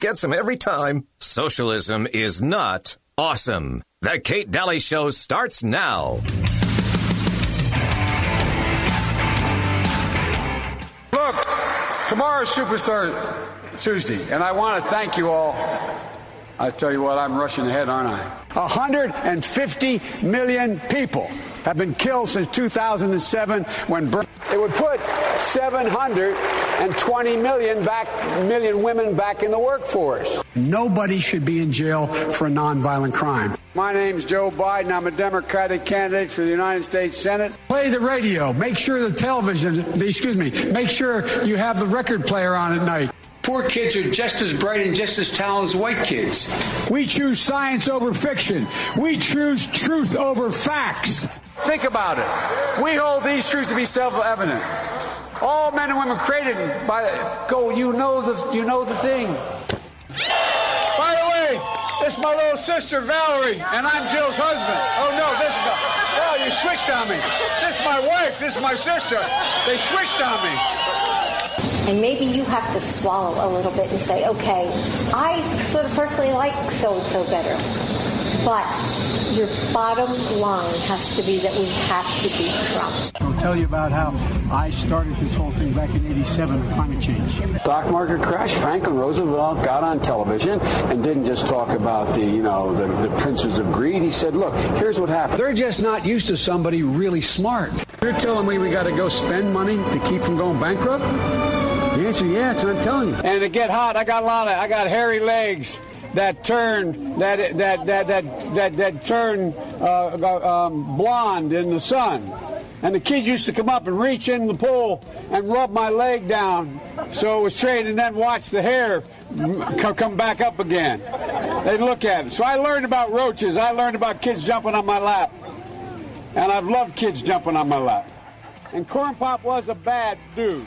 gets him every time. Socialism is not awesome. The Kate Dalley Show starts now. Look, tomorrow's Superstar Tuesday, and I want to thank you all. I tell you what, I'm rushing ahead, aren't I? 150 million people have been killed since 2007 when Ber- it would put 720 million back million women back in the workforce. Nobody should be in jail for a nonviolent crime. My name's Joe Biden. I'm a Democratic candidate for the United States Senate. Play the radio. Make sure the television, excuse me, make sure you have the record player on at night. Poor kids are just as bright and just as talented as white kids. We choose science over fiction. We choose truth over facts. Think about it. We hold these truths to be self-evident. All men and women created by go. You know the you know the thing. By the way, it's my little sister Valerie, and I'm Jill's husband. Oh no, this is oh you switched on me. This is my wife. This is my sister. They switched on me. And maybe you have to swallow a little bit and say, okay, I sort of personally like so and so better. But your bottom line has to be that we have to beat Trump. I'll tell you about how I started this whole thing back in 87 with climate change. Stock market crash, Franklin Roosevelt got on television and didn't just talk about the, you know, the, the princes of greed. He said, look, here's what happened. They're just not used to somebody really smart. You're telling me we got to go spend money to keep from going bankrupt? The answer, yeah, it's I'm telling you. And to get hot, I got a lot of, I got hairy legs that turn that that that that that, that turn uh, um, blonde in the sun. And the kids used to come up and reach in the pool and rub my leg down so it was straight and then watch the hair come back up again. They'd look at it. So I learned about roaches. I learned about kids jumping on my lap. And I've loved kids jumping on my lap. And Corn Pop was a bad dude.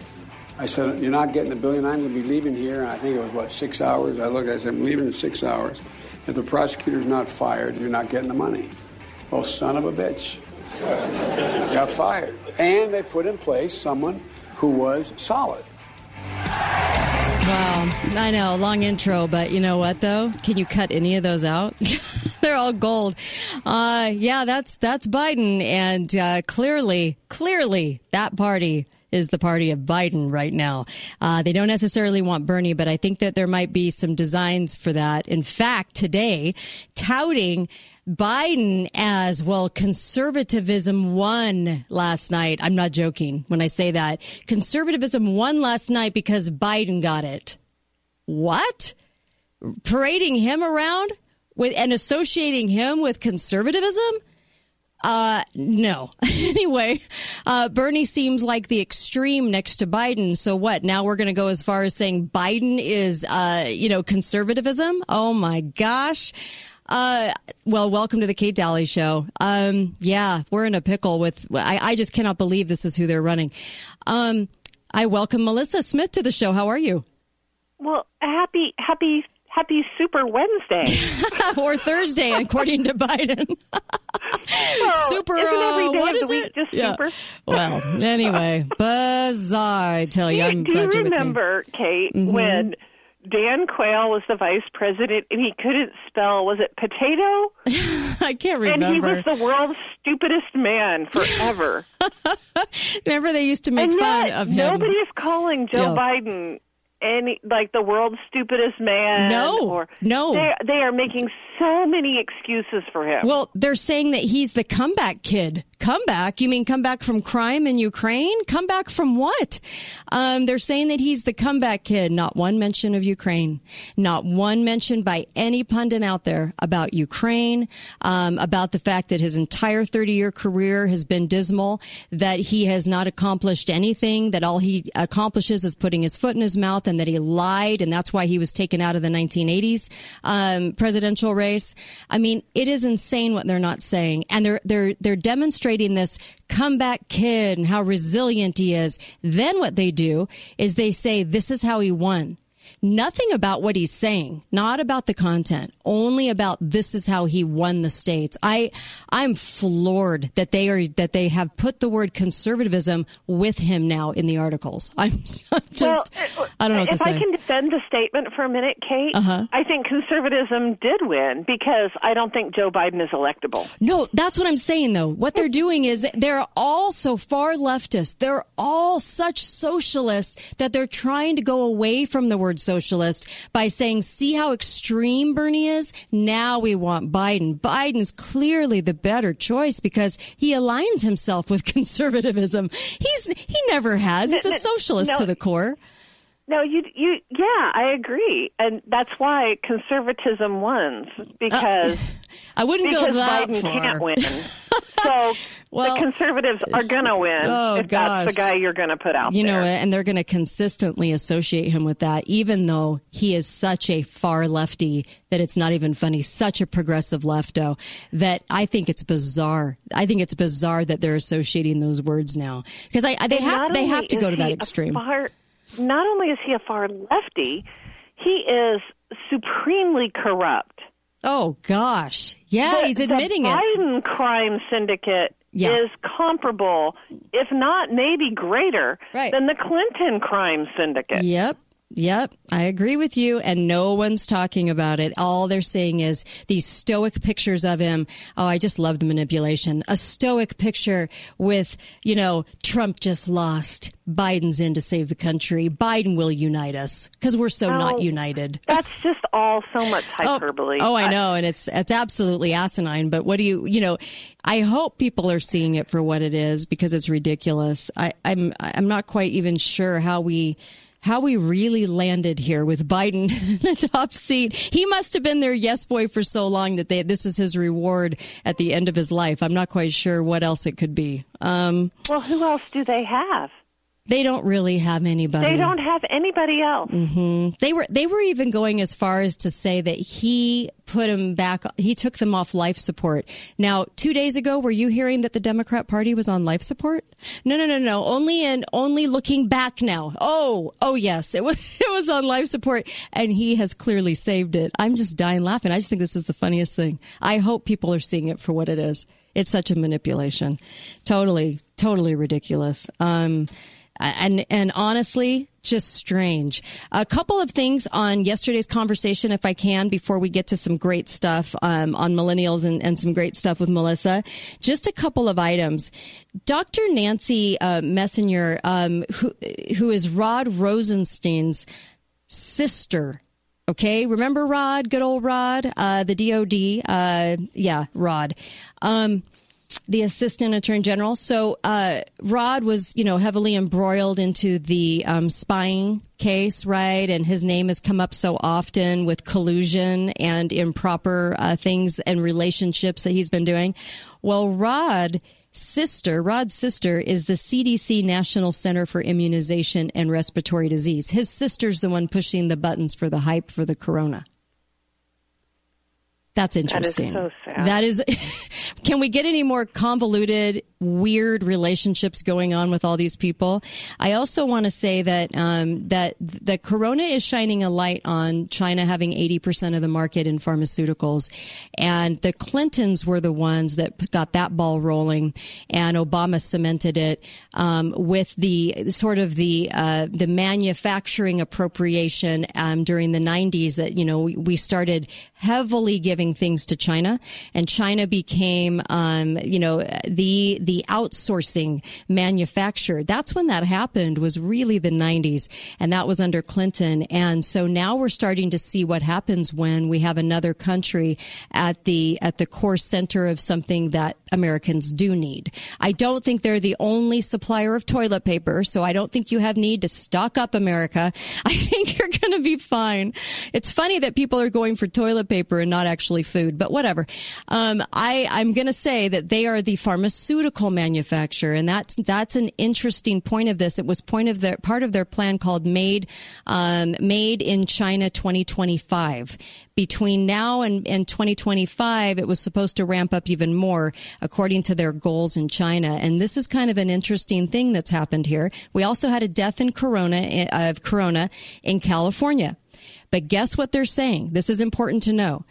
I said, "You're not getting the billion. I'm going to be leaving here." And I think it was what six hours. I looked. I said, "I'm leaving in six hours." If the prosecutor's not fired, you're not getting the money. Oh, son of a bitch. Got fired. And they put in place someone who was solid. Wow. I know, long intro, but you know what though? Can you cut any of those out? They're all gold. Uh, yeah, that's that's Biden, and uh, clearly, clearly, that party is the party of Biden right now. Uh, they don't necessarily want Bernie, but I think that there might be some designs for that. In fact, today, touting Biden as well, conservatism won last night. I'm not joking when I say that. Conservatism won last night because Biden got it. What? Parading him around with and associating him with conservatism? Uh, no. anyway, uh, Bernie seems like the extreme next to Biden. So what? Now we're going to go as far as saying Biden is, uh, you know, conservatism. Oh my gosh. Uh, well, welcome to the Kate Dalley show. Um, yeah, we're in a pickle with, I, I just cannot believe this is who they're running. Um, I welcome Melissa Smith to the show. How are you? Well, happy, happy happy Super Wednesday or Thursday, according to Biden. well, super. Uh, what is it? Just yeah. super. well, anyway, bizarre. I tell you, I'm do glad you remember, Kate, mm-hmm. when? Dan Quayle was the vice president, and he couldn't spell. Was it potato? I can't remember. And he was the world's stupidest man forever. remember, they used to make and fun of him. Nobody is calling Joe Biden any like the world's stupidest man. No, or no, they, they are making so many excuses for him. Well, they're saying that he's the comeback kid. Comeback? You mean come back from crime in Ukraine? Come back from what? Um, they're saying that he's the comeback kid. Not one mention of Ukraine. Not one mention by any pundit out there about Ukraine, um, about the fact that his entire 30 year career has been dismal, that he has not accomplished anything, that all he accomplishes is putting his foot in his mouth, and that he lied, and that's why he was taken out of the 1980s um, presidential race place. I mean, it is insane what they're not saying. And they're, they're, they're demonstrating this comeback kid and how resilient he is. Then what they do is they say, this is how he won. Nothing about what he's saying, not about the content, only about this is how he won the states. I, I'm floored that they are, that they have put the word conservatism with him now in the articles. I'm just, well, I don't know what if to say. I can defend the statement for a minute, Kate, uh-huh. I think conservatism did win because I don't think Joe Biden is electable. No, that's what I'm saying though. What they're doing is they're all so far leftist. They're all such socialists that they're trying to go away from the word socialist by saying, see how extreme Bernie is? Now we want Biden. Biden's clearly the better choice because he aligns himself with conservatism. He's, he never has. He's a socialist no, to the core. No, you, you, yeah, I agree, and that's why conservatism wins because uh, I wouldn't because go that Biden far. can't win. so well, the conservatives are going to win oh, if gosh. that's the guy you're going to put out you there. know and they're going to consistently associate him with that even though he is such a far lefty that it's not even funny such a progressive lefto that i think it's bizarre i think it's bizarre that they're associating those words now because I, they have they have to go to that extreme far, not only is he a far lefty he is supremely corrupt Oh gosh, yeah, the, he's admitting the it. Biden crime syndicate yeah. is comparable, if not maybe greater, right. than the Clinton crime syndicate. Yep. Yep, I agree with you. And no one's talking about it. All they're saying is these stoic pictures of him. Oh, I just love the manipulation. A stoic picture with, you know, Trump just lost. Biden's in to save the country. Biden will unite us because we're so oh, not united. That's just all so much oh, hyperbole. Oh, oh, I know. And it's, it's absolutely asinine. But what do you, you know, I hope people are seeing it for what it is because it's ridiculous. I, I'm, I'm not quite even sure how we, how we really landed here with Biden the top seat. He must have been their yes boy for so long that they, this is his reward at the end of his life. I'm not quite sure what else it could be. Um, well, who else do they have? They don't really have anybody. They don't have anybody else. Mm-hmm. They were they were even going as far as to say that he put him back. He took them off life support. Now, two days ago, were you hearing that the Democrat Party was on life support? No, no, no, no. Only in only looking back now. Oh, oh yes, it was it was on life support, and he has clearly saved it. I'm just dying laughing. I just think this is the funniest thing. I hope people are seeing it for what it is. It's such a manipulation. Totally, totally ridiculous. Um, and and honestly, just strange. A couple of things on yesterday's conversation, if I can, before we get to some great stuff um, on millennials and, and some great stuff with Melissa. Just a couple of items. Dr. Nancy uh, Messonnier, um, who who is Rod Rosenstein's sister. Okay, remember Rod, good old Rod, uh, the DOD. Uh, yeah, Rod. Um, the assistant attorney general. So uh, Rod was, you know, heavily embroiled into the um, spying case, right? And his name has come up so often with collusion and improper uh, things and relationships that he's been doing. Well, Rod sister, Rod's sister, is the CDC National Center for Immunization and Respiratory Disease. His sister's the one pushing the buttons for the hype for the corona. That's interesting. That is so sad. That is. can we get any more convoluted, weird relationships going on with all these people? I also want to say that um, that the Corona is shining a light on China having eighty percent of the market in pharmaceuticals, and the Clintons were the ones that got that ball rolling, and Obama cemented it um, with the sort of the uh, the manufacturing appropriation um, during the '90s. That you know we started heavily giving things to China, and China became, um, you know, the the outsourcing manufacturer. That's when that happened. Was really the '90s, and that was under Clinton. And so now we're starting to see what happens when we have another country at the at the core center of something that Americans do need. I don't think they're the only supplier of toilet paper, so I don't think you have need to stock up America. I think you're going to be fine. It's funny that people are going for toilet paper and not actually food, but whatever. Um, I, I'm going to say that they are the pharmaceutical manufacturer, and that's that's an interesting point of this. It was point of their part of their plan called Made um, Made in China 2025. Between now and, and 2025, it was supposed to ramp up even more according to their goals in China. And this is kind of an interesting thing that's happened here. We also had a death in Corona of Corona in California. But guess what they're saying? This is important to know.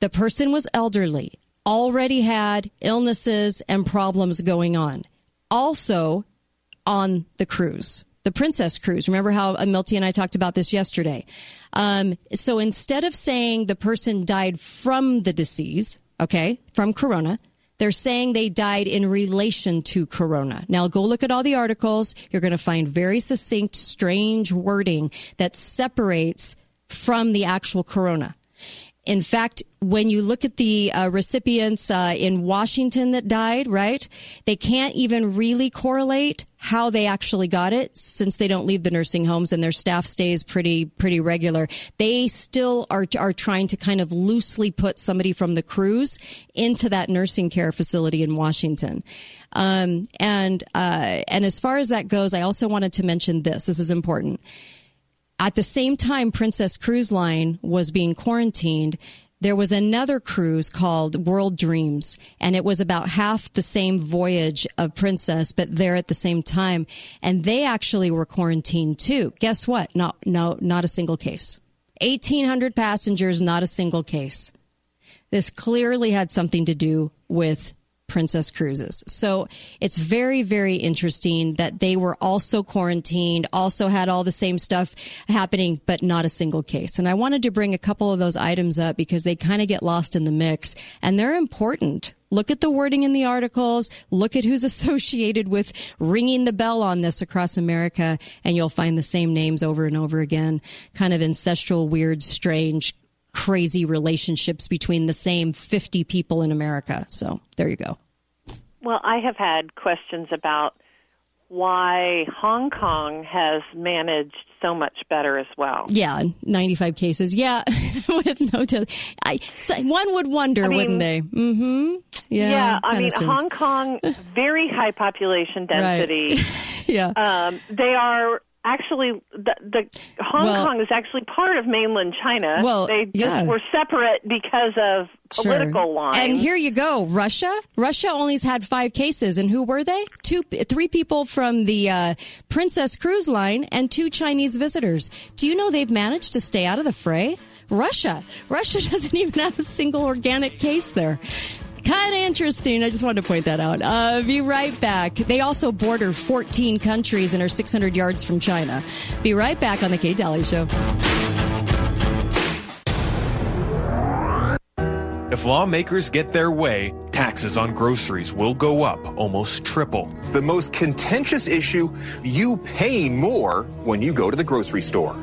The person was elderly, already had illnesses and problems going on. Also on the cruise, the Princess Cruise. Remember how Milty and I talked about this yesterday? Um, so instead of saying the person died from the disease, okay, from corona, they're saying they died in relation to corona. Now go look at all the articles. You're going to find very succinct, strange wording that separates from the actual corona. In fact, when you look at the uh, recipients uh, in Washington that died, right? They can't even really correlate how they actually got it since they don't leave the nursing homes and their staff stays pretty pretty regular. They still are are trying to kind of loosely put somebody from the cruise into that nursing care facility in Washington. Um, and uh, and as far as that goes, I also wanted to mention this. This is important at the same time, Princess Cruise Line was being quarantined. There was another cruise called World Dreams, and it was about half the same voyage of Princess, but there at the same time. And they actually were quarantined too. Guess what? Not, no, not a single case. 1,800 passengers, not a single case. This clearly had something to do with Princess Cruises. So it's very, very interesting that they were also quarantined, also had all the same stuff happening, but not a single case. And I wanted to bring a couple of those items up because they kind of get lost in the mix and they're important. Look at the wording in the articles. Look at who's associated with ringing the bell on this across America, and you'll find the same names over and over again. Kind of ancestral, weird, strange crazy relationships between the same 50 people in America. So there you go. Well, I have had questions about why Hong Kong has managed so much better as well. Yeah, 95 cases. Yeah, with no t- I one would wonder, I mean, wouldn't they? Mm-hmm. Yeah. Yeah, I mean strange. Hong Kong very high population density. yeah. Um, they are actually the, the Hong well, Kong is actually part of mainland China. Well, they just yeah. were separate because of political sure. lines. And here you go, Russia. Russia only has had five cases, and who were they? Two, three people from the uh, Princess Cruise Line and two Chinese visitors. Do you know they've managed to stay out of the fray? Russia. Russia doesn't even have a single organic case there. Kind of interesting. I just wanted to point that out. Uh, be right back. They also border 14 countries and are 600 yards from China. Be right back on the Kate Dalley Show. If lawmakers get their way, taxes on groceries will go up almost triple. It's the most contentious issue. You pay more when you go to the grocery store.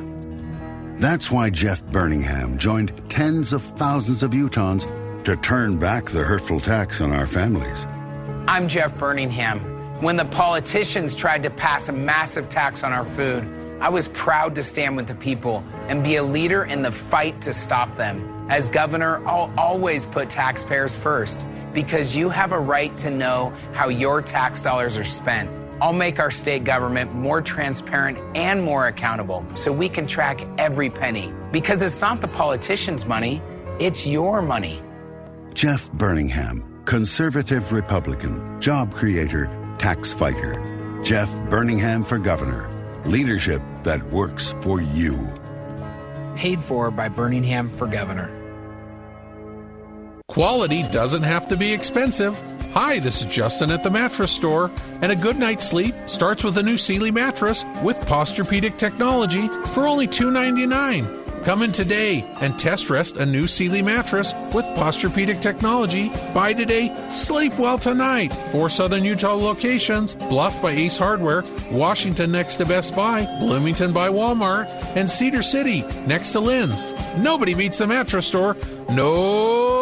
That's why Jeff Burningham joined tens of thousands of Utahns to turn back the hurtful tax on our families. I'm Jeff Burningham. When the politicians tried to pass a massive tax on our food, I was proud to stand with the people and be a leader in the fight to stop them. As governor, I'll always put taxpayers first because you have a right to know how your tax dollars are spent. I'll make our state government more transparent and more accountable so we can track every penny. Because it's not the politicians' money, it's your money. Jeff Burningham, conservative Republican, job creator, tax fighter. Jeff Burningham for governor. Leadership that works for you. Paid for by Burningham for governor. Quality doesn't have to be expensive. Hi, this is Justin at the mattress store, and a good night's sleep starts with a new Sealy mattress with Posturepedic technology for only $2.99. Come in today and test rest a new Sealy mattress with Posturepedic technology. Buy today, sleep well tonight. Four Southern Utah locations Bluff by Ace Hardware, Washington next to Best Buy, Bloomington by Walmart, and Cedar City next to Lynn's. Nobody beats the mattress store. Nobody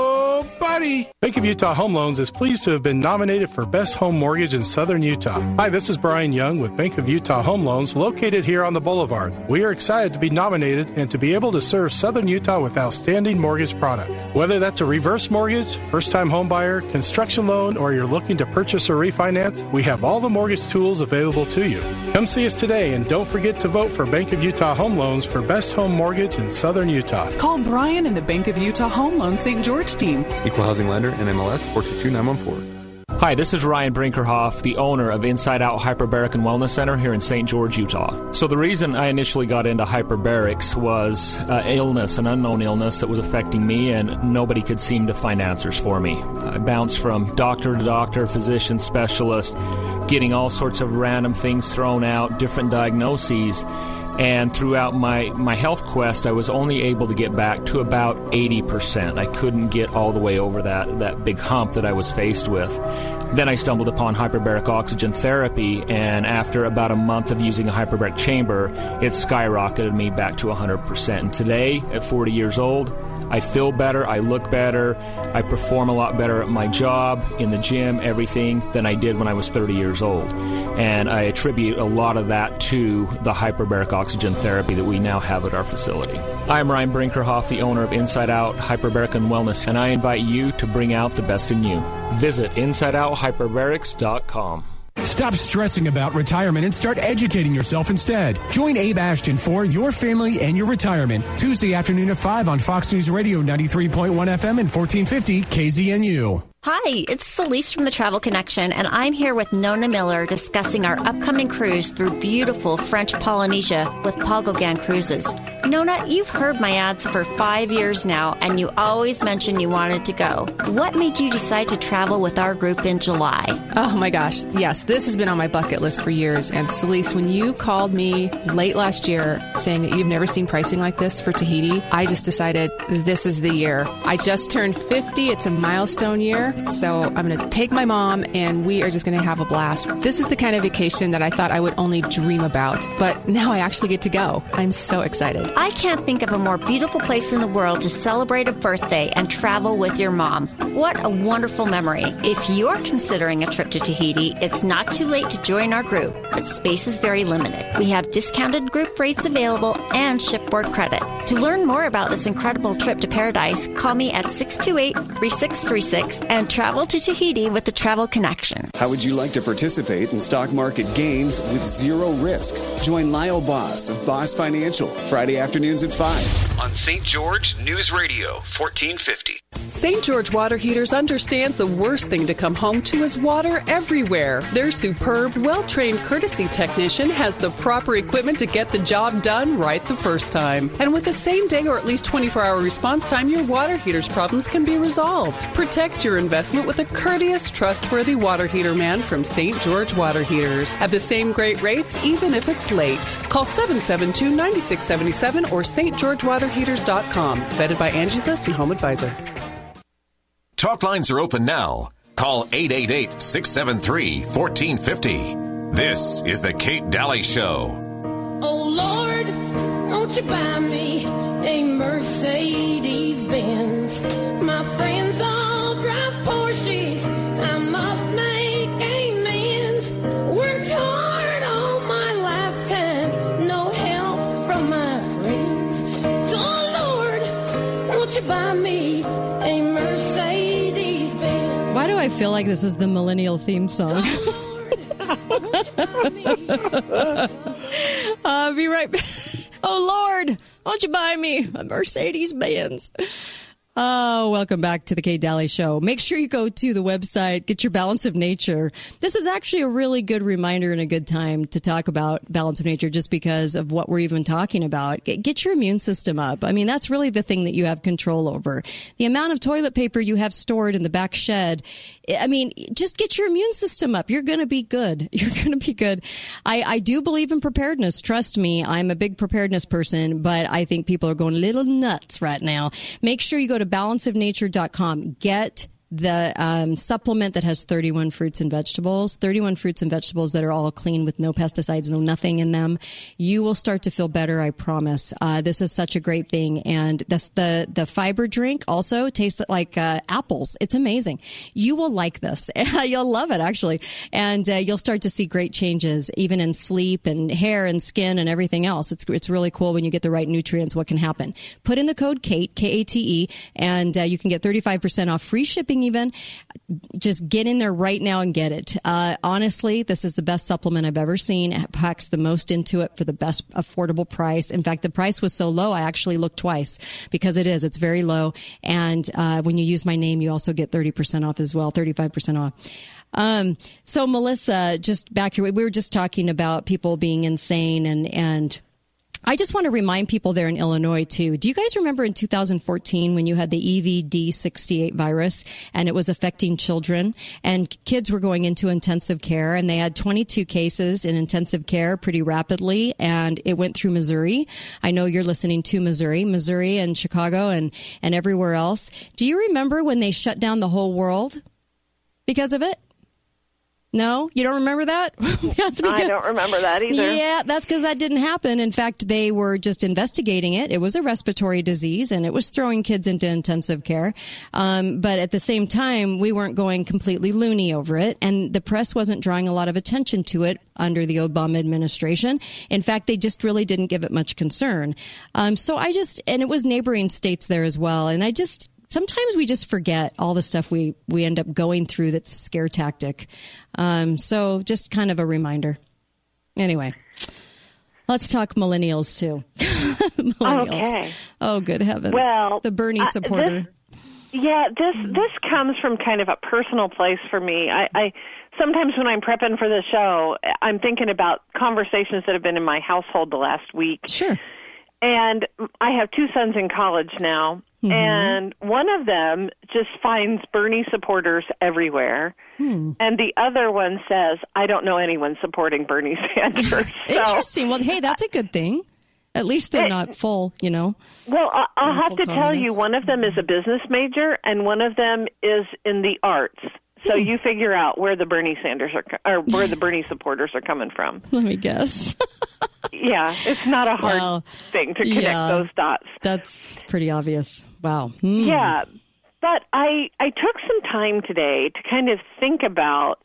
buddy. Bank of Utah Home Loans is pleased to have been nominated for Best Home Mortgage in Southern Utah. Hi, this is Brian Young with Bank of Utah Home Loans located here on the Boulevard. We are excited to be nominated and to be able to serve Southern Utah with outstanding mortgage products. Whether that's a reverse mortgage, first time home buyer, construction loan, or you're looking to purchase or refinance, we have all the mortgage tools available to you. Come see us today and don't forget to vote for Bank of Utah Home Loans for Best Home Mortgage in Southern Utah. Call Brian and the Bank of Utah Home Loan St. George team. Equal housing lender, NMLS 422914. Hi, this is Ryan Brinkerhoff, the owner of Inside Out Hyperbaric and Wellness Center here in St. George, Utah. So, the reason I initially got into hyperbarics was uh, illness, an unknown illness that was affecting me, and nobody could seem to find answers for me. I bounced from doctor to doctor, physician, specialist, getting all sorts of random things thrown out, different diagnoses. And throughout my, my health quest, I was only able to get back to about 80%. I couldn't get all the way over that, that big hump that I was faced with. Then I stumbled upon hyperbaric oxygen therapy, and after about a month of using a hyperbaric chamber, it skyrocketed me back to 100%. And today, at 40 years old, I feel better, I look better, I perform a lot better at my job, in the gym, everything than I did when I was 30 years old. And I attribute a lot of that to the hyperbaric oxygen therapy that we now have at our facility. I'm Ryan Brinkerhoff, the owner of Inside Out Hyperbaric and Wellness, and I invite you to bring out the best in you. Visit InsideOutHyperbarics.com. Stop stressing about retirement and start educating yourself instead. Join Abe Ashton for Your Family and Your Retirement, Tuesday afternoon at 5 on Fox News Radio 93.1 FM and 1450 KZNU. Hi, it's Celeste from the Travel Connection, and I'm here with Nona Miller discussing our upcoming cruise through beautiful French Polynesia with Paul Gauguin Cruises. Nona, you've heard my ads for five years now, and you always mention you wanted to go. What made you decide to travel with our group in July? Oh my gosh, yes, this has been on my bucket list for years. And Celeste, when you called me late last year saying that you've never seen pricing like this for Tahiti, I just decided this is the year. I just turned 50, it's a milestone year. So I'm going to take my mom and we are just going to have a blast. This is the kind of vacation that I thought I would only dream about, but now I actually get to go. I'm so excited. I can't think of a more beautiful place in the world to celebrate a birthday and travel with your mom. What a wonderful memory. If you're considering a trip to Tahiti, it's not too late to join our group, but space is very limited. We have discounted group rates available and shipboard credit. To learn more about this incredible trip to paradise, call me at 628 3636 and travel to Tahiti with the Travel Connection. How would you like to participate in stock market gains with zero risk? Join Lyle Boss of Boss Financial Friday afternoons at 5 on St. George News Radio 1450. St. George Water Heaters understands the worst thing to come home to is water everywhere. Their superb, well trained courtesy technician has the proper equipment to get the job done right the first time. And with the same day or at least 24 hour response time, your water heater's problems can be resolved. Protect your investment with a courteous, trustworthy water heater man from St. George Water Heaters. At the same great rates, even if it's late. Call 772 9677 or stgeorgewaterheaters.com. Vetted by Angie's List and Home Advisor. Talk lines are open now. Call 888 673 1450. This is The Kate Dalley Show. Oh Lord, won't you buy me a Mercedes Benz? My friends all Why do I feel like this is the millennial theme song? uh, be right back. Oh, Lord, won't you buy me a Mercedes Benz? Oh, welcome back to the Kate Dalley Show. Make sure you go to the website, get your balance of nature. This is actually a really good reminder and a good time to talk about balance of nature just because of what we're even talking about. Get your immune system up. I mean, that's really the thing that you have control over. The amount of toilet paper you have stored in the back shed. I mean, just get your immune system up. You're going to be good. You're going to be good. I, I do believe in preparedness. Trust me. I'm a big preparedness person, but I think people are going a little nuts right now. Make sure you go to balanceofnature.com. Get the um, supplement that has 31 fruits and vegetables, 31 fruits and vegetables that are all clean with no pesticides, no nothing in them. You will start to feel better, I promise. Uh, this is such a great thing. And that's the, the fiber drink also tastes like uh, apples. It's amazing. You will like this. you'll love it, actually. And uh, you'll start to see great changes, even in sleep and hair and skin and everything else. It's, it's really cool when you get the right nutrients, what can happen. Put in the code KATE, K A T E, and uh, you can get 35% off free shipping even. Just get in there right now and get it. Uh, honestly, this is the best supplement I've ever seen. It packs the most into it for the best affordable price. In fact, the price was so low, I actually looked twice because it is. It's very low. And uh, when you use my name, you also get 30% off as well, 35% off. Um, so Melissa, just back here, we were just talking about people being insane and, and I just want to remind people there in Illinois too. Do you guys remember in 2014 when you had the EVD68 virus and it was affecting children and kids were going into intensive care and they had 22 cases in intensive care pretty rapidly and it went through Missouri. I know you're listening to Missouri, Missouri and Chicago and, and everywhere else. Do you remember when they shut down the whole world because of it? No, you don't remember that? because, I don't remember that either. Yeah, that's because that didn't happen. In fact, they were just investigating it. It was a respiratory disease and it was throwing kids into intensive care. Um, but at the same time, we weren't going completely loony over it. And the press wasn't drawing a lot of attention to it under the Obama administration. In fact, they just really didn't give it much concern. Um, so I just, and it was neighboring states there as well. And I just, sometimes we just forget all the stuff we we end up going through that's scare tactic. Um, so just kind of a reminder. Anyway, let's talk millennials too. millennials. Okay. Oh, good heavens! Well, the Bernie uh, supporter. this- yeah, this this comes from kind of a personal place for me. I, I sometimes when I'm prepping for the show, I'm thinking about conversations that have been in my household the last week. Sure. And I have two sons in college now, Mm-hmm. and one of them just finds Bernie supporters everywhere. Hmm. And the other one says, I don't know anyone supporting Bernie Sanders. So- Interesting. Well, hey, that's a good thing. At least they're It- not full, you know. Well, I- I'll have to tell you, one of them is a business major, and one of them is in the arts. So Hmm. you figure out where the Bernie Sanders are, or where the Bernie supporters are coming from. Let me guess. Yeah, it's not a hard Well, thing to connect yeah. those dots. That's pretty obvious. Wow. Hmm. Yeah, but I I took some time today to kind of think about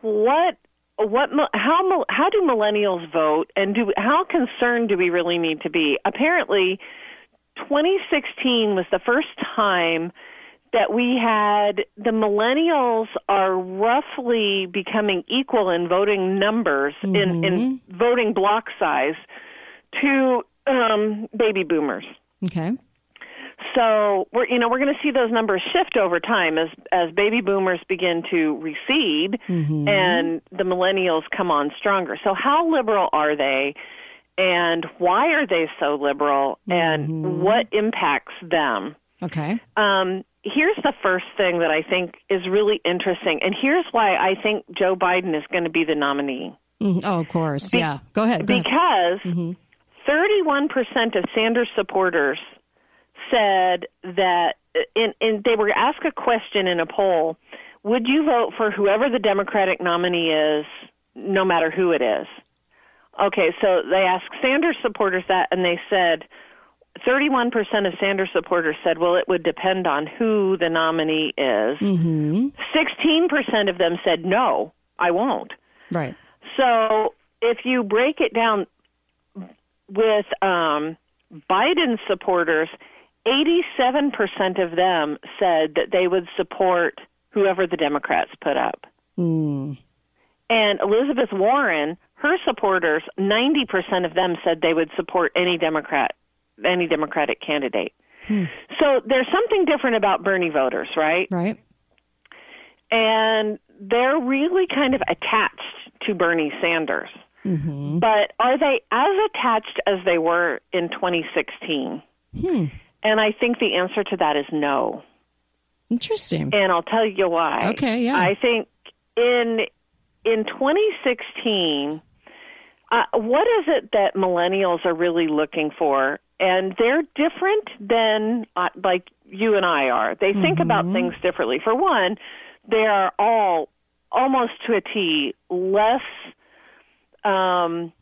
what what how how do millennials vote and do how concerned do we really need to be? Apparently, 2016 was the first time that we had the millennials are roughly becoming equal in voting numbers in in voting block size to um, baby boomers. Okay. So we're you know we're going to see those numbers shift over time as as baby boomers begin to recede Mm-hmm. and the millennials come on stronger. So how liberal are they and why are they so liberal and Mm-hmm. what impacts them? Okay. Um, here's the first thing that I think is really interesting, and here's why I think Joe Biden is going to be the nominee. Mhm. Oh, of course. Be- yeah. Go ahead. Go ahead. Because 31% of Sanders supporters said that, and, they were asked a question in a poll Would you vote for whoever the Democratic nominee is, no matter who it is? Okay, so they asked Sanders supporters that, and they said 31% of Sanders supporters said, well, it would depend on who the nominee is. Mm-hmm. 16% of them said, no, I won't. Right. So if you break it down with um, Biden supporters, 87% of them said that they would support whoever the Democrats put up. Mm. And Elizabeth Warren, her supporters, 90% of them said they would support any Democrat, any Democratic candidate. Hmm. So there's something different about Bernie voters, right? Right. And they're really kind of attached to Bernie Sanders. Mm-hmm. But are they as attached as they were in 2016? Hmm. And I think the answer to that is no. Interesting. And I'll tell you why. Okay, yeah. I think in in 2016, uh, what is it that millennials are really looking for? And they're different than uh, like you and I are. They think about things differently. For one, they are all almost to a T less. Um,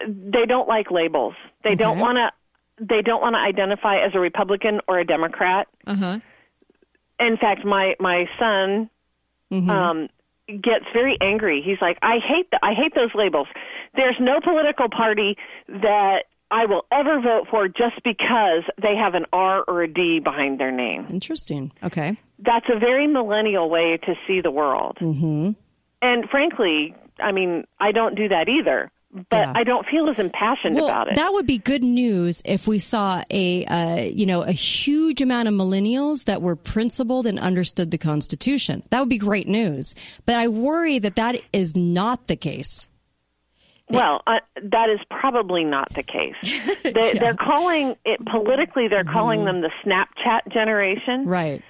they don't like labels. They don't want to. They don't want to identify as a Republican or a Democrat. Uh huh. In fact, my my son um, gets very angry. He's like, I hate the, I hate those labels. There's no political party that I will ever vote for just because they have an R or a D behind their name. Interesting. Okay. That's a very millennial way to see the world. Mm-hmm. And frankly, I mean, I don't do that either. But Yeah. I don't feel as impassioned Well, about it. that would be good news if we saw a uh, you know a huge amount of millennials that were principled and understood the Constitution. That would be great news. But I worry that that is not the case. Well, uh, that is probably not the case. They, They're calling it politically. They're calling them the Snapchat generation, Right.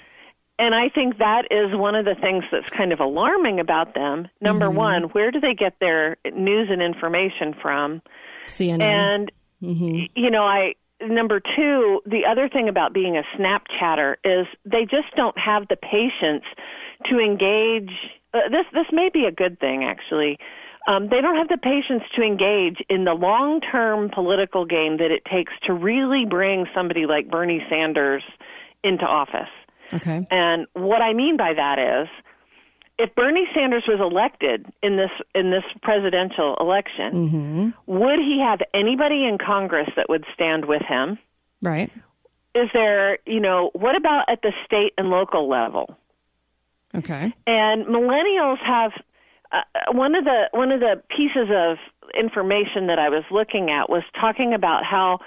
and I think that is one of the things that's kind of alarming about them. Number one, where do they get their news and information from? CNN. And y- you know, I number two, the other thing about being a Snapchatter is they just don't have the patience to engage. Uh, this this may be a good thing actually. Um, they don't have the patience to engage in the long term political game that it takes to really bring somebody like Bernie Sanders into office. Okay. And what I mean by that is, if Bernie Sanders was elected in this in this presidential election, Mm-hmm. would he have anybody in Congress that would stand with him? Right. Is there, you know, what about at the state and local level? Okay. And millennials have uh, one of the one of the pieces of information that I was looking at was talking about how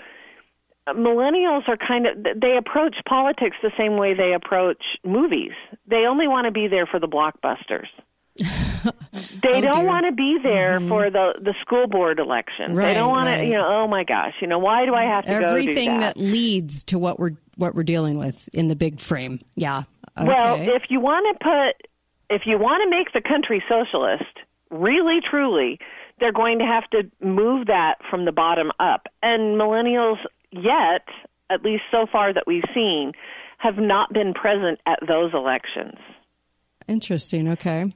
millennials are kind of they approach politics the same way they approach movies. They only want to be there for the blockbusters. they Oh, don't want to be there for the the school board election. Right, they don't want right. to, you know, oh my gosh, you know, why do I have to go Everything that? that leads to what we're what we're dealing with in the big frame. Yeah. Okay. Well, if you want to put, if you want to make the country socialist, really, truly, they're going to have to move that from the bottom up. And millennials, yet, at least so far that we've seen, have not been present at those elections. Interesting. Okay.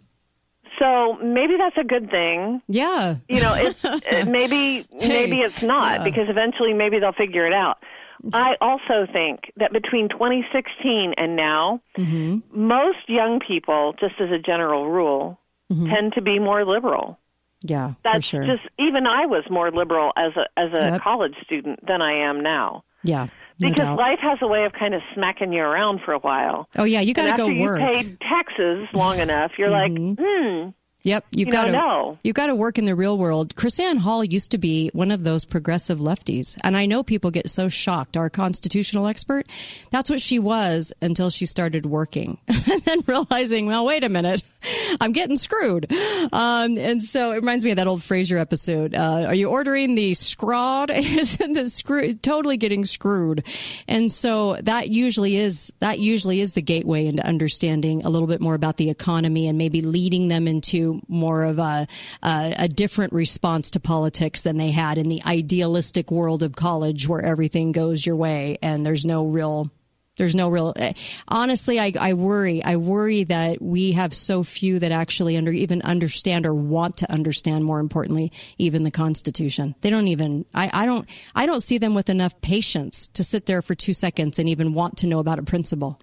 So maybe that's a good thing. Yeah. You know, it, maybe maybe it's not yeah. because eventually maybe they'll figure it out. I also think that between 2016 and now, Mm-hmm. most young people, just as a general rule, tend to be more liberal. Yeah. for That's sure. just even I was more liberal as a as a Yep. college student than I am now. yeah. No Because doubt. life has a way of kind of smacking you around for a while. Oh yeah, you got to go you work. paid taxes long enough, you're like, hmm, Yep, you've You got to know. you've got to work in the real world. KrisAnne Hall used to be one of those progressive lefties, and I know people get so shocked. Our constitutional expert, that's what she was until she started working, and then realizing, well, wait a minute, I'm getting screwed. Um, and so it reminds me of that old Frasier episode. Uh, are you ordering the scrod? Isn't the screw totally getting screwed? And so that usually is that usually is the gateway into understanding a little bit more about the economy and maybe leading them into more of a a, a different response to politics than they had in the idealistic world of college, where everything goes your way and there's no real there's no real. eh, Honestly, I, I worry. I worry that we have so few that actually under even understand or want to understand. More importantly, even the Constitution. They don't even. I, I don't. I don't see them with enough patience to sit there for two seconds and even want to know about a principle.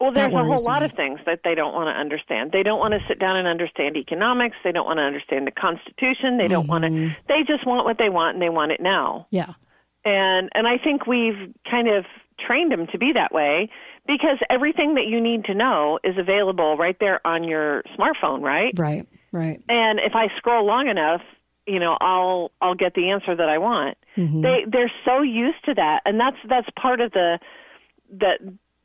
Well, there's a whole lot me. of things that they don't want to understand. They don't want to sit down and understand economics. They don't want to understand the Constitution. They don't want Mm-hmm. to. They just want what they want, and they want it now. Yeah. And and I think we've kind of trained them to be that way because everything that you need to know is available right there on your smartphone, right? Right. Right. And if I scroll long enough, you know, I'll I'll get the answer that I want. Mhm. They they're so used to that, and that's that's part of the that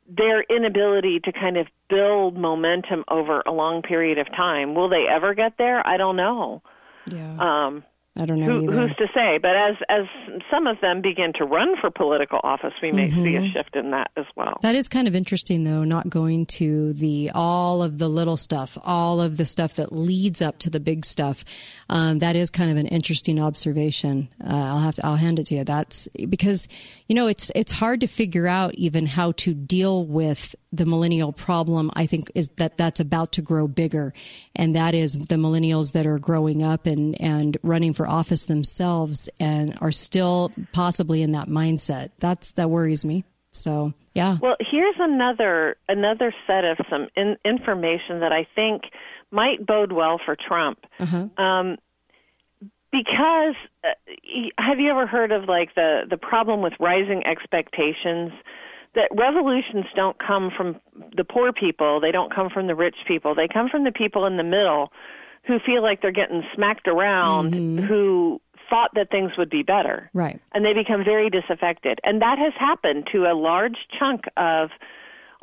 their inability to kind of build momentum over a long period of time. Will they ever get there? I don't know. Yeah. Um, I don't know Who, who's to say? But as as some of them begin to run for political office, we may see a Mhm. shift in that as well. That is kind of interesting, though, not going to the all of the little stuff, all of the stuff that leads up to the big stuff. Um, that is kind of an interesting observation. Uh, I'll have to, I'll hand it to you. That's because you know it's it's hard to figure out even how to deal with the millennial problem. I think is that that's about to grow bigger, and that is the millennials that are growing up and and running for office themselves and are still possibly in that mindset. That's that worries me. So yeah. Well, here's another another set of some in, information that I think might bode well for Trump. Uh-huh. Um, because uh, have you ever heard of like the the problem with rising expectations? That revolutions don't come from the poor people, they don't come from the rich people. They come from the people in the middle who feel like they're getting smacked around, who thought that things would be better Right. and they become very disaffected. And that has happened to a large chunk of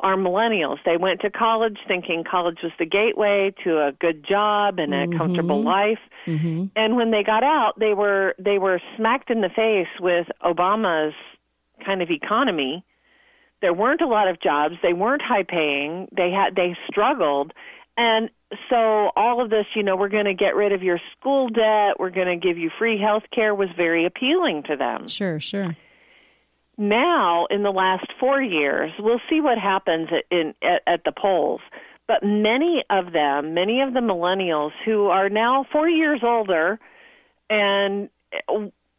our millennials. They went to college thinking college was the gateway to a good job and a comfortable life. Mm-hmm. And when they got out, they were they were smacked in the face with Obama's kind of economy. There weren't a lot of jobs. They weren't high paying. They had they struggled. And so all of this, you know, we're going to get rid of your school debt, we're going to give you free health care was very appealing to them. Sure, sure. Now, in the last 4 years, we'll see what happens at, in at, at the polls. But many of them, many of the millennials who are now 4 years older and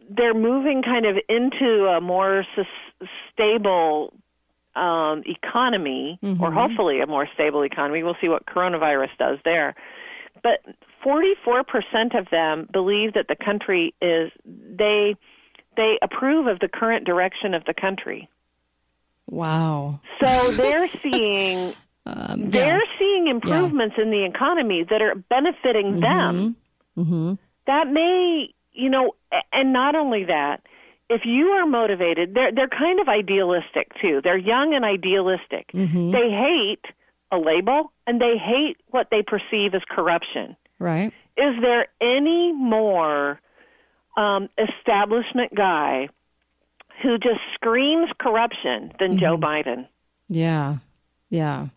they're moving kind of into a more sus- stable um, economy, or hopefully a more stable economy. We'll see what coronavirus does there. But 44% of them believe that the country is they they approve of the current direction of the country. Wow. So they're seeing Um, they're seeing improvements in the economy that are benefiting them. Mm-hmm. That may, you know, and not only that, if you are motivated, they're they're kind of idealistic too. They're young and idealistic. Mhm. They hate a label and they hate what they perceive as corruption. Right. Is there any more um, establishment guy who just screams corruption than Joe Biden? Yeah. Yeah.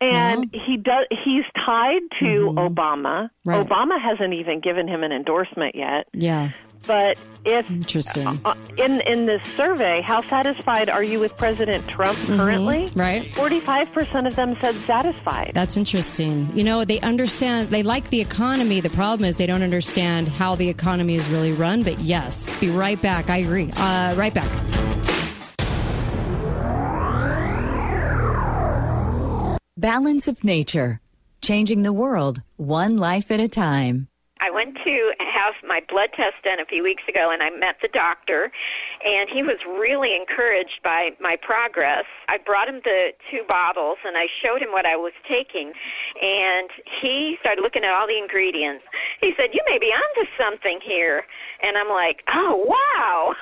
And he does. He's tied to Obama. Right. Obama hasn't even given him an endorsement yet. Yeah. But if Interesting. uh, in in this survey, how satisfied are you with President Trump currently? Right. Forty five percent of them said satisfied. That's interesting. You know, they understand, they like the economy. The problem is they don't understand how the economy is really run. But yes, be right back. I agree. Uh, right back. Balance of Nature, changing the world one life at a time. I went to have my blood test done a few weeks ago and I met the doctor and he was really encouraged by my progress. I brought him the two bottles and I showed him what I was taking and he started looking at all the ingredients. He said, "You may be onto something here." And I'm like, "Oh, wow."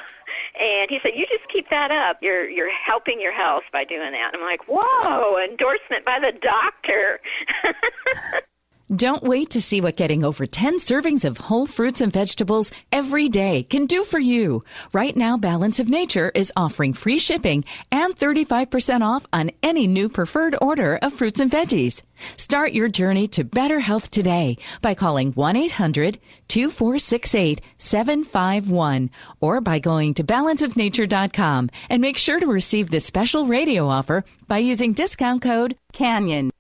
And he said, "You just keep that up. You're you're helping your health by doing that." And I'm like, "Whoa, endorsement by the doctor." Don't wait to see what getting over 10 servings of whole fruits and vegetables every day can do for you. Right now, Balance of Nature is offering free shipping and 35% off on any new preferred order of fruits and veggies. Start your journey to better health today by calling 1-800-2468-751 or by going to balanceofnature.com and make sure to receive this special radio offer by using discount code CANYON.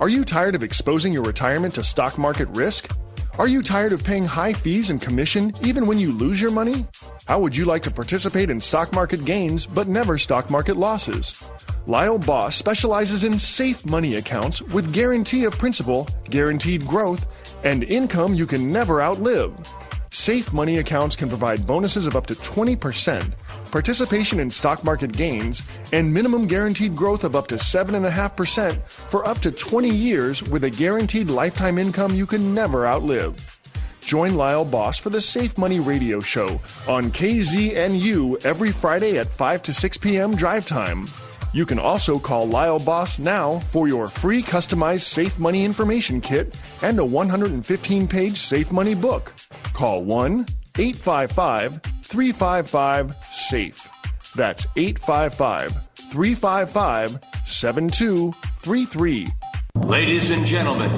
Are you tired of exposing your retirement to stock market risk? Are you tired of paying high fees and commission even when you lose your money? How would you like to participate in stock market gains but never stock market losses? Lyle Boss specializes in safe money accounts with guarantee of principal, guaranteed growth, and income you can never outlive. Safe money accounts can provide bonuses of up to 20%, participation in stock market gains, and minimum guaranteed growth of up to 7.5% for up to 20 years with a guaranteed lifetime income you can never outlive. Join Lyle Boss for the Safe Money Radio Show on KZNU every Friday at 5 to 6 p.m. drive time. You can also call Lyle Boss now for your free customized Safe Money information kit and a 115 page Safe Money book. Call 1 855 355 SAFE. That's 855 355 7233. Ladies and gentlemen,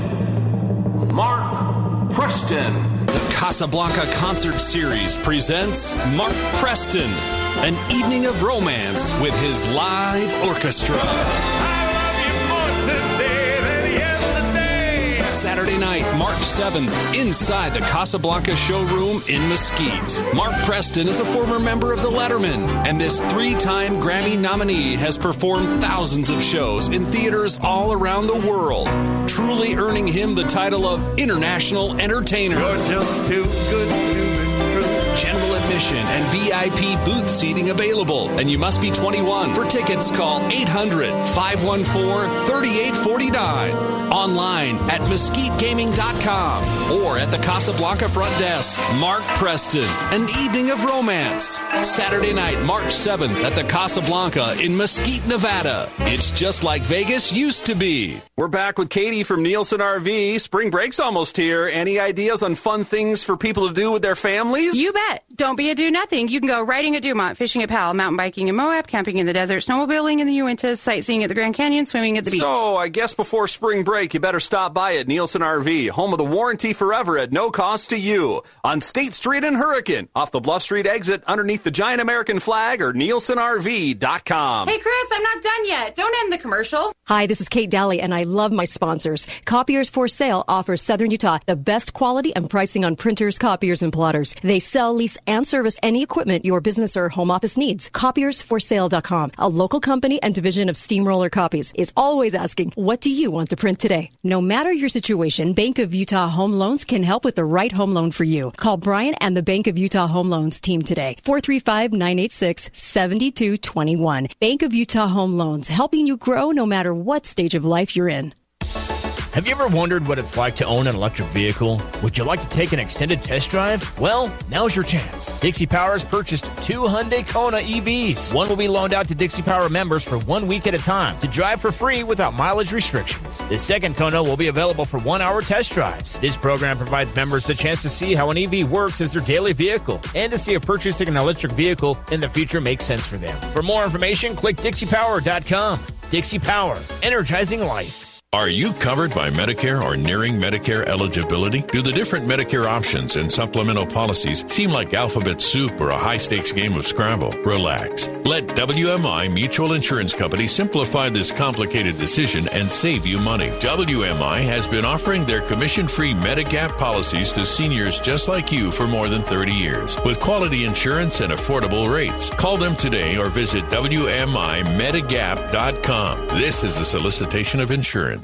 Mark Preston. The Casablanca Concert Series presents Mark Preston, an evening of romance with his live orchestra. Saturday night, March 7th, inside the Casablanca showroom in Mesquite. Mark Preston is a former member of the Lettermen, and this three time Grammy nominee has performed thousands of shows in theaters all around the world, truly earning him the title of International Entertainer. You're just too good to be true. General admission and VIP booth seating available, and you must be 21. For tickets, call 800 514 3849. Online at mesquitegaming.com or at the Casablanca front desk. Mark Preston, an evening of romance. Saturday night, March 7th at the Casablanca in Mesquite, Nevada. It's just like Vegas used to be. We're back with Katie from Nielsen RV. Spring break's almost here. Any ideas on fun things for people to do with their families? You bet. Don't be a do nothing. You can go riding at Dumont, fishing at Powell, mountain biking in Moab, camping in the desert, snowmobiling in the Uintas, sightseeing at the Grand Canyon, swimming at the beach. So, I guess before spring break, you better stop by at Nielsen RV, home of the warranty forever at no cost to you. On State Street in Hurricane, off the Bluff Street exit underneath the giant American flag or nielsenrv.com. Hey, Chris, I'm not done yet. Don't end the commercial. Hi, this is Kate Dalley, and I love my sponsors. Copiers for Sale offers Southern Utah the best quality and pricing on printers, copiers, and plotters. They sell, lease, and service any equipment your business or home office needs. Copiersforsale.com, a local company and division of Steamroller Copies, is always asking, What do you want to print today? No matter your situation, Bank of Utah Home Loans can help with the right home loan for you. Call Brian and the Bank of Utah Home Loans team today. 435 986 7221. Bank of Utah Home Loans, helping you grow no matter what stage of life you're in. Have you ever wondered what it's like to own an electric vehicle? Would you like to take an extended test drive? Well, now's your chance. Dixie Power has purchased two Hyundai Kona EVs. One will be loaned out to Dixie Power members for one week at a time to drive for free without mileage restrictions. The second Kona will be available for one hour test drives. This program provides members the chance to see how an EV works as their daily vehicle and to see if purchasing an electric vehicle in the future makes sense for them. For more information, click DixiePower.com. Dixie Power, energizing life. Are you covered by Medicare or nearing Medicare eligibility? Do the different Medicare options and supplemental policies seem like alphabet soup or a high stakes game of Scrabble? Relax. Let WMI Mutual Insurance Company simplify this complicated decision and save you money. WMI has been offering their commission free Medigap policies to seniors just like you for more than 30 years with quality insurance and affordable rates. Call them today or visit WMIMedigap.com. This is a solicitation of insurance.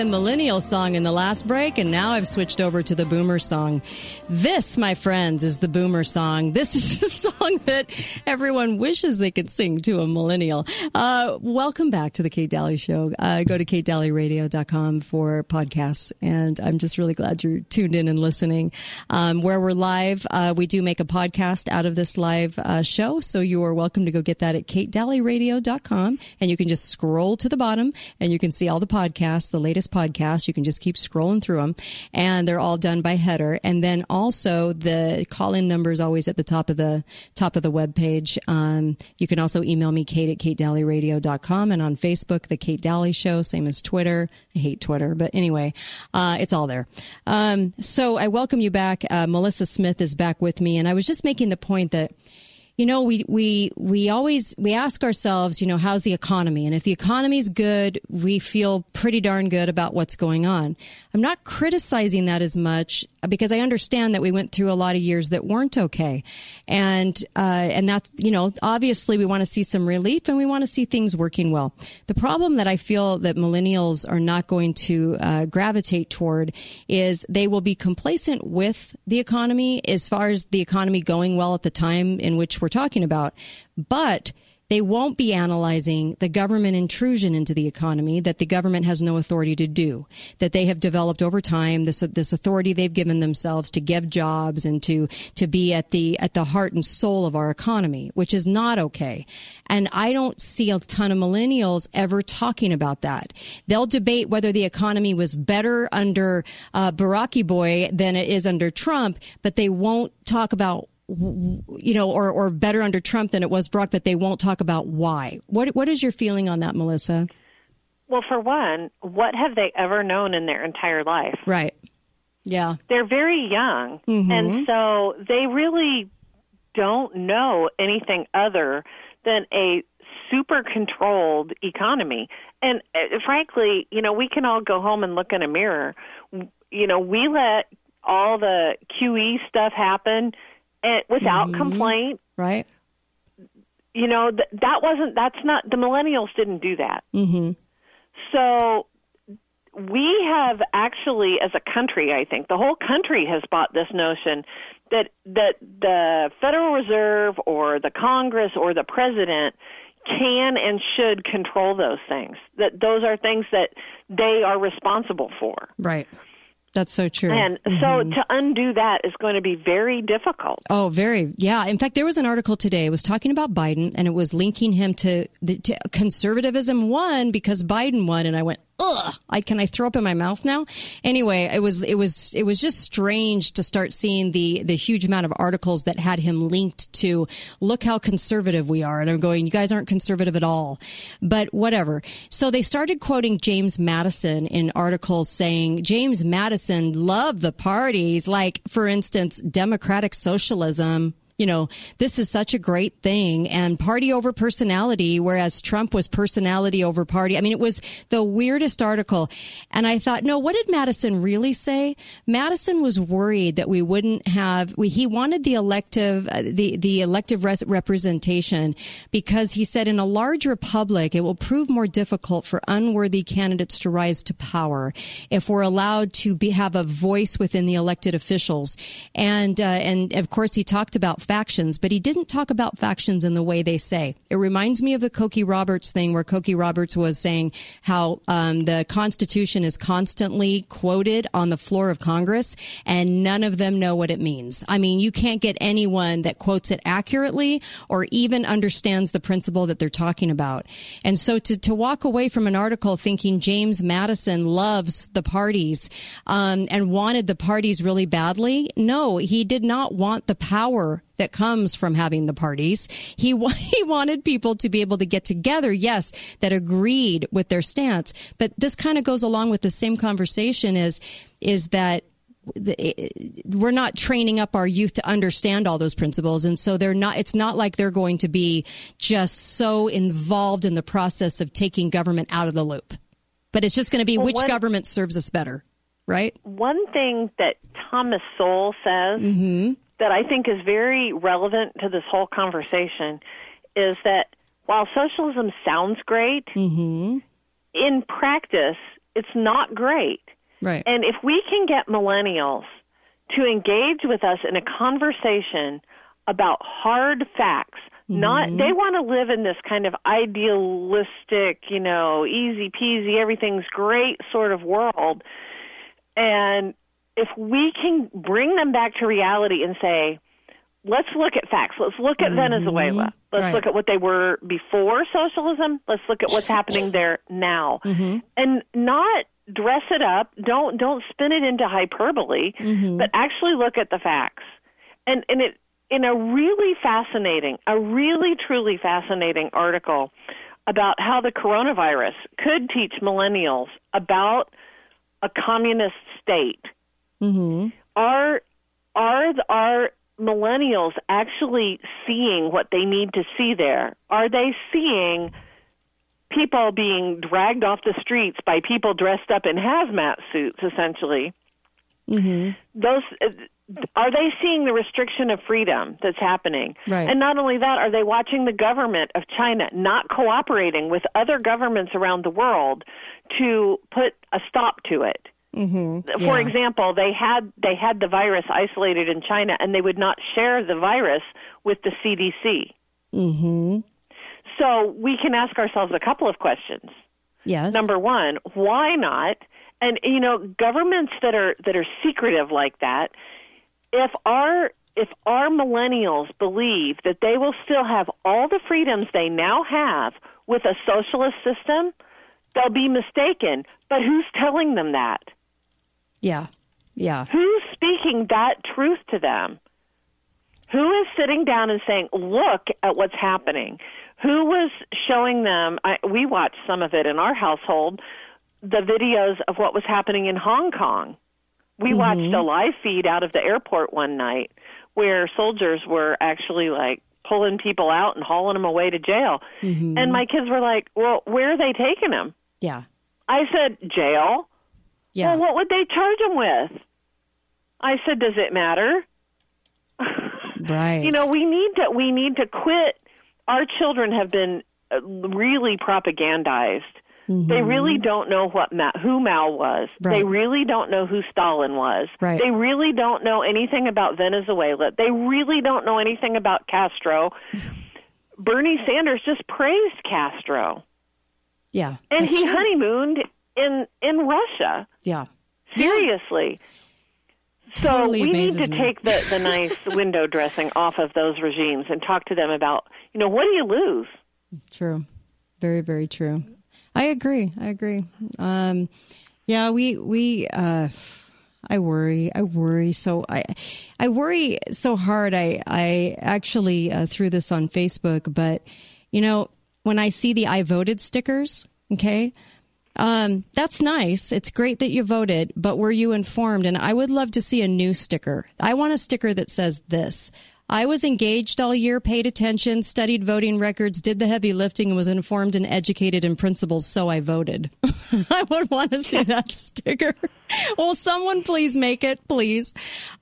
The millennial song in the last break, and now I've switched over to the boomer song. This, my friends, is the boomer song. This is the song that everyone wishes they could sing to a millennial. Uh, welcome back to the Kate Dalley Show. Uh, go to katedalleyradio.com for podcasts, and I'm just really glad you're tuned in and listening. Um, where we're live, uh, we do make a podcast out of this live uh, show, so you are welcome to go get that at katedalleyradio.com, and you can just scroll to the bottom, and you can see all the podcasts, the latest podcasts. You can just keep scrolling through them, and they're all done by header. And then also the call-in number is always at the top of the top of the web page. Um, you can also email me Kate at katedalleyradio.com and on Facebook, the Kate Dalley Show, same as Twitter. I hate Twitter, but anyway, uh, it's all there. Um, so I welcome you back. Uh, Melissa Smith is back with me, and I was just making the point that you know, we we we always we ask ourselves, you know, how's the economy? And if the economy's good, we feel pretty darn good about what's going on. I'm not criticizing that as much because I understand that we went through a lot of years that weren't okay, and uh, and that's you know, obviously we want to see some relief and we want to see things working well. The problem that I feel that millennials are not going to uh, gravitate toward is they will be complacent with the economy as far as the economy going well at the time in which we're talking about, but they won't be analyzing the government intrusion into the economy that the government has no authority to do, that they have developed over time, this, this authority they've given themselves to give jobs and to, to be at the, at the heart and soul of our economy, which is not okay. And I don't see a ton of millennials ever talking about that. They'll debate whether the economy was better under uh, Baraki boy than it is under Trump, but they won't talk about you know, or, or better under Trump than it was Brock, but they won't talk about why. What What is your feeling on that, Melissa? Well, for one, what have they ever known in their entire life? Right. Yeah. They're very young, Mhm. and so they really don't know anything other than a super controlled economy. And uh, frankly, you know, we can all go home and look in a mirror. You know, we let all the QE stuff happen and without Mhm. complaint. Right. You know, th- that wasn't that's not the millennials didn't do that. Mm-hmm. So we have actually, as a country, I think the whole country has bought this notion that that the Federal Reserve or the Congress or the president can and should control those things. That those are things that they are responsible for. Right. That's so true. And so Mhm. to undo that is going to be very difficult. Oh, very. Yeah. In fact, there was an article today. It was talking about Biden and it was linking him to, the, to conservatism won because Biden won. And I went, ugh, can I throw up in my mouth now? Anyway, it was, it was, it was just strange to start seeing the, the huge amount of articles that had him linked to look how conservative we are. And I'm going, you guys aren't conservative at all, but whatever. So they started quoting James Madison in articles saying James Madison loved the parties. Like, for instance, democratic socialism you know, this is such a great thing and party over personality, whereas Trump was personality over party. I mean, it was the weirdest article. And I thought, no, what did Madison really say? Madison was worried that we wouldn't have, we, he wanted the elective, uh, the, the elective res- representation because he said in a large republic, it will prove more difficult for unworthy candidates to rise to power if we're allowed to be, have a voice within the elected officials. And, uh, and of course, he talked about factions, but he didn't talk about factions in the way they say. It reminds me of the Cokie Roberts thing where Cokie Roberts was saying how um, the Constitution is constantly quoted on the floor of Congress and none of them know what it means. I mean, you can't get anyone that quotes it accurately or even understands the principle that they're talking about. And so to, to walk away from an article thinking James Madison loves the parties um, and wanted the parties really badly, no, he did not want the power that comes from having the parties. He he wanted people to be able to get together, yes, that agreed with their stance. But this kind of goes along with the same conversation is is that the- we're not training up our youth to understand all those principles and so they're not it's not like they're going to be just so involved in the process of taking government out of the loop but it's just going to be Well, which government serves us better right One thing that Thomas Sowell says mm-hmm. That I think is very relevant to this whole conversation is that while socialism sounds great, mm-hmm. in practice, it's not great. Right. And if we can get millennials to engage with us in a conversation about hard facts, not mm-hmm. they want to live in this kind of idealistic, you know, easy peasy, everything's great sort of world. And if we can bring them back to reality and say, let's look at facts. Let's look at mm-hmm. Venezuela. Let's Right. look at what they were before socialism. Let's look at what's happening there now. Mm-hmm. And not dress it up. Don't don't spin it into hyperbole, mm-hmm. but actually look at the facts. And and it in a really fascinating, a really truly fascinating article about how the coronavirus could teach millennials about a communist state mm-hmm. are are the- are millennials actually seeing what they need to see there? Are they seeing people being dragged off the streets by people dressed up in hazmat suits, essentially? Mm-hmm. Those uh, are they seeing the restriction of freedom that's happening? Right. And not only that, are they watching the government of China not cooperating with other governments around the world to put a stop to it? Mm-hmm. For example, they had they had the virus isolated in China, and they would not share the virus with the CDC. Mm-hmm. So we can ask ourselves a couple of questions. Yes. Number one, why not? And you know, governments that are that are secretive like that, if our if our millennials believe that they will still have all the freedoms they now have with a socialist system, they'll be mistaken. But who's telling them that? Yeah. Yeah. Who's speaking that truth to them? Who is sitting down and saying, "Look at what's happening"? Who was showing them? I, we watched some of it in our household. The videos of what was happening in Hong Kong. We watched a live feed out of the airport one night where soldiers were actually like pulling people out and hauling them away to jail. Mm-hmm. And my kids were like, "Well, where are they taking them?" Yeah. I said, "Jail." Yeah. Well, what would they charge him with? I said, "Does it matter?" Right. You know, we need to we need to quit. Our children have been uh, really propagandized. They really don't know what Ma- who Mao was. They Mm-hmm. Really don't know who Stalin was. Right. They really don't know anything about Venezuela. They really don't know anything about Castro. Bernie Sanders just praised Castro, Yeah. and he true. honeymooned in in Russia. Yeah. Seriously. So Totally we need to me. take the, the nice window dressing off of those regimes and talk to them about, you know, what do you lose? True. Very, very true. I agree. I agree. Um, yeah, we we uh, I worry. I worry. So I I worry so hard. I I actually uh, threw this on Facebook, but you know when I see the I voted stickers, okay. Um, that's nice. It's great that you voted, but were you informed? And I would love to see a new sticker. I want a sticker that says this. I was engaged all year, paid attention, studied voting records, did the heavy lifting, and was informed and educated in principles, so I voted. I would want to see that sticker. Will someone please make it, please?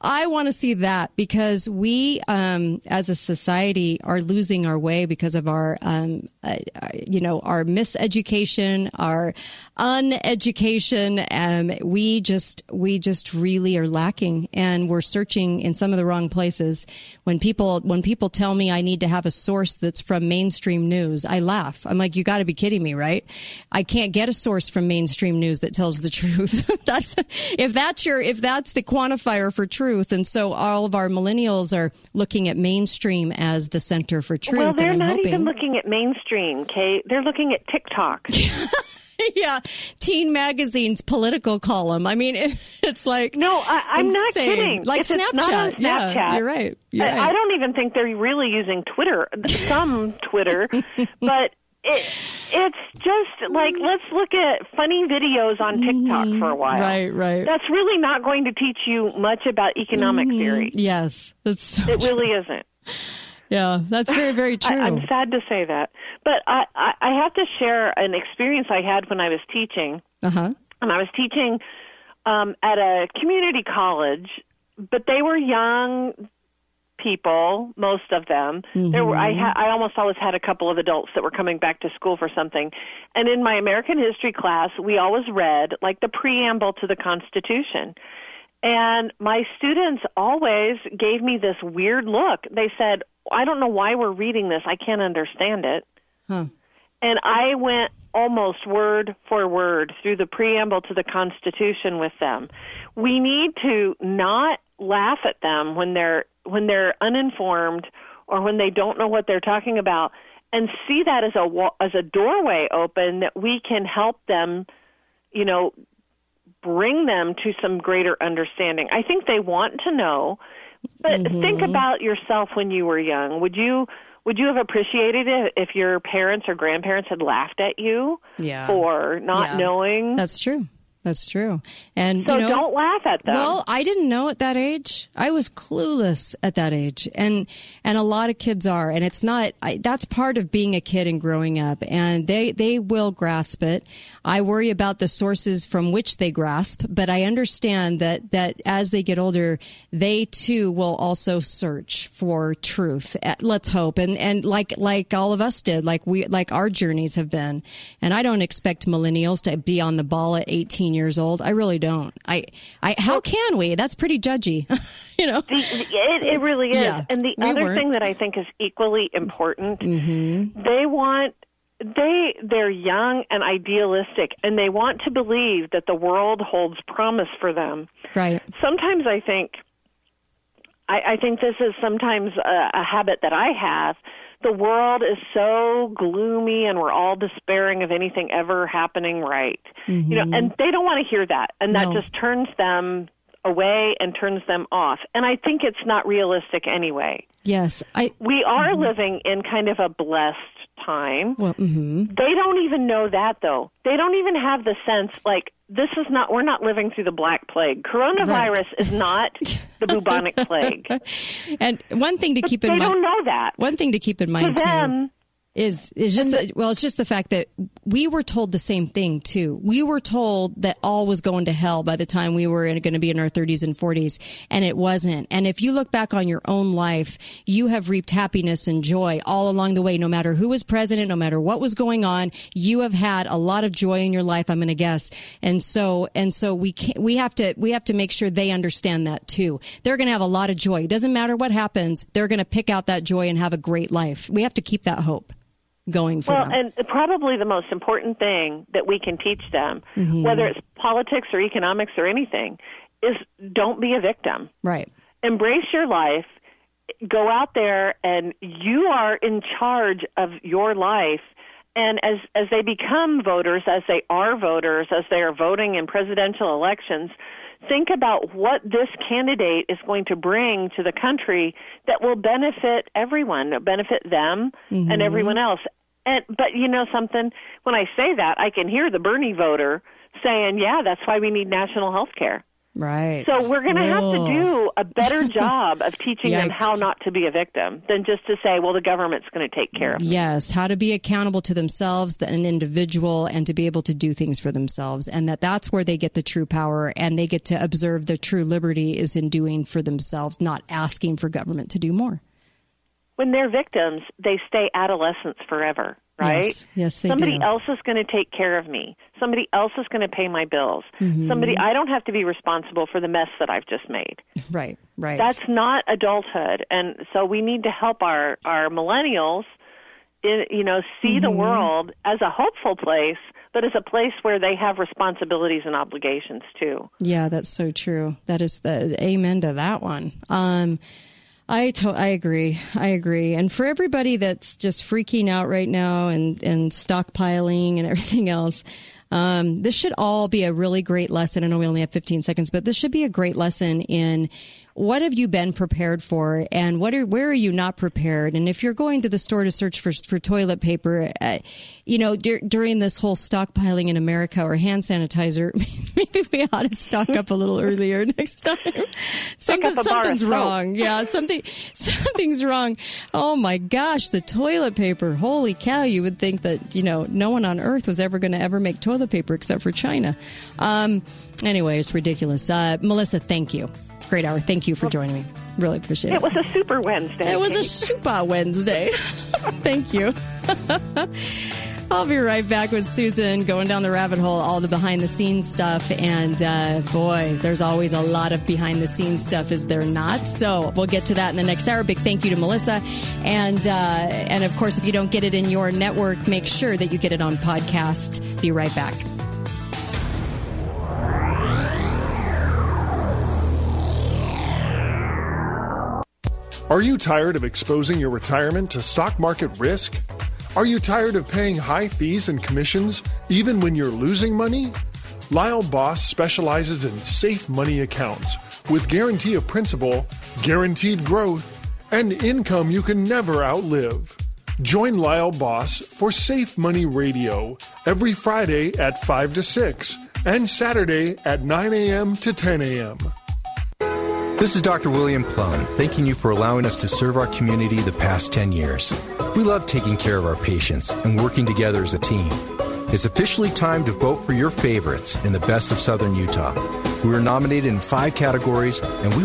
I want to see that because we, um, as a society, are losing our way because of our, um, uh, uh, you know, our miseducation, our uneducation. Um, we just, we just really are lacking, and we're searching in some of the wrong places. When people, when people tell me I need to have a source that's from mainstream news, I laugh. I'm like, you got to be kidding me, right? I can't get a source from mainstream news that tells the truth. that's if that's your if that's the quantifier for truth, and so all of our millennials are looking at mainstream as the center for truth. well, they're not hoping, even looking at mainstream, Kate. They're looking at TikTok. yeah, Teen Magazine's political column. I mean, it, it's like no, I, I'm not kidding. Like if it's Snapchat. Yeah, you're right. You're I, right. I don't even think they're really using Twitter. Some Twitter, but it, it's just like let's look at funny videos on TikTok for a while. Mm-hmm. Right, right. That's really not going to teach you much about economic Mhm. theory. Yes, that's so It really isn't. Yeah, that's very very true. I, I'm sad to say that, but I, I, I have to share an experience I had when I was teaching. Uh huh. and I was teaching um, at a community college, but they were young people, most of them. There were I, ha- I almost always had a couple of adults that were coming back to school for something. And in my American history class, we always read like the preamble to the Constitution. And my students always gave me this weird look. They said, "I don't know why we're reading this. I can't understand it." Huh. And I went almost word for word through the preamble to the Constitution with them. We need to not laugh at them when they're when they're uninformed or when they don't know what they're talking about and see that as a as a doorway open that we can help them, you know, bring them to some greater understanding. I think they want to know, but mm-hmm. think about yourself when you were young. Would you would you have appreciated it if your parents or grandparents had laughed at you Yeah. for not Yeah. knowing? That's true. That's true. And So you know, don't laugh at them. Well, I didn't know at that age. I was clueless at that age, and and a lot of kids are. And it's not. I, that's part of being a kid and growing up. And they they will grasp it. I worry about the sources from which they grasp, but I understand that that as they get older, they too will also search for truth. Uh, Let's hope, and and like like all of us did, like we like our journeys have been. And I don't expect millennials to be on the ball at 18 years old. I really don't. I I how can we? That's pretty judgy. you know. It, it really is. Yeah, and the we other weren't. thing that I think is equally important, Mm-hmm. they want they they're young and idealistic and they want to believe that the world holds promise for them. Right. Sometimes I think I, I think this is sometimes a, a habit that I have. The world is so gloomy and we're all despairing of anything ever happening right. You know, and they don't want to hear that. And that Mm-hmm. No. just turns them away and turns them off. And I think it's not realistic anyway. Yes. I. We are living in kind of a blessed time. Well. hmm They don't even know that though. They don't even have the sense like this is not we're not living through the black plague. Coronavirus is not the bubonic plague. And one thing to keep in mind they mind. don't know that. One thing to keep in mind to too. Is is just the, well it's just the fact that we were told the same thing too. We were told that all was going to hell by the time we were going to be in our 30s and 40s and it wasn't. And if you look back on your own life you have reaped happiness and joy all along the way no matter who was president no matter what was going on. You have had a lot of joy in your life i'm going to guess. And so and so we can we have to we have to make sure they understand that too. They're going to have a lot of joy. It doesn't matter what happens they're going to pick out that joy and have a great life. We have to keep that hope going for well, them. and probably the most important thing that we can teach them, Mhm. whether it's politics or economics or anything, is don't be a victim. right. embrace your life go out there and you are in charge of your life and as as they become voters as they are voters as they are voting in presidential elections think about what this candidate is going to bring to the country that will benefit everyone benefit them Mhm. and everyone else and but you know something when i say that i can hear the bernie voter saying yeah that's why we need national health care Right. so we're going to have to do a better job of teaching them how not to be a victim than just to say, well, the government's going to take care of it. Yes, how to be accountable to themselves, an individual, and to be able to do things for themselves, and that that's where they get the true power, and they get to observe the true liberty is in doing for themselves, not asking for government to do more. When they're victims, they stay adolescents forever, right? Yes, yes, they Somebody do. else is going to take care of me. Somebody else is going to pay my bills. Mhm. Somebody, I don't have to be responsible for the mess that I've just made. Right, right. That's not adulthood, and so we need to help our our millennials, in, you know, see the Mhm. world as a hopeful place, but as a place where they have responsibilities and obligations too. Yeah, that's so true. That is the amen to that one. Um, I to- I agree. I agree. And for everybody that's just freaking out right now and and stockpiling and everything else, um, this should all be a really great lesson. I know we only have 15 seconds, but this should be a great lesson in what have you been prepared for? And what are where are you not prepared? And if you're going to the store to search for for toilet paper uh, you know dur- during this whole stockpiling in America or hand sanitizer maybe we ought to stock up a little earlier next time. Something something's soap. wrong. Yeah something something's wrong. Oh my gosh the toilet paper. Holy cow you would think that you know no one on earth was ever going to ever make toilet paper except for China. Um anyway it's ridiculous. Uh Melissa thank you great hour thank you for joining me really appreciate it It was a super Wednesday. it was a super Wednesday. Thank you. I'll be right back with Susan going down the rabbit hole, all the behind the scenes stuff. And uh, boy, there's always a lot of behind the scenes stuff, is there not? So we'll get to that in the next hour. Big thank you to Melissa. And, uh, and of course, if you don't get it in your network, make sure that you get it on podcast. Be right back. Are you tired of exposing your retirement to stock market risk? Are you tired of paying high fees and commissions even when you're losing money? Lyle Boss specializes in safe money accounts with guarantee of principal, guaranteed growth, and income you can never outlive. Join Lyle Boss for Safe Money Radio every Friday at 5 to 6 and Saturday at 9 a.m. to 10 a.m. This is Dr. William Plum, thanking you for allowing us to serve our community the past 10 years. We love taking care of our patients and working together as a team. It's officially time to vote for your favorites in the best of Southern Utah. We were nominated in five categories, and we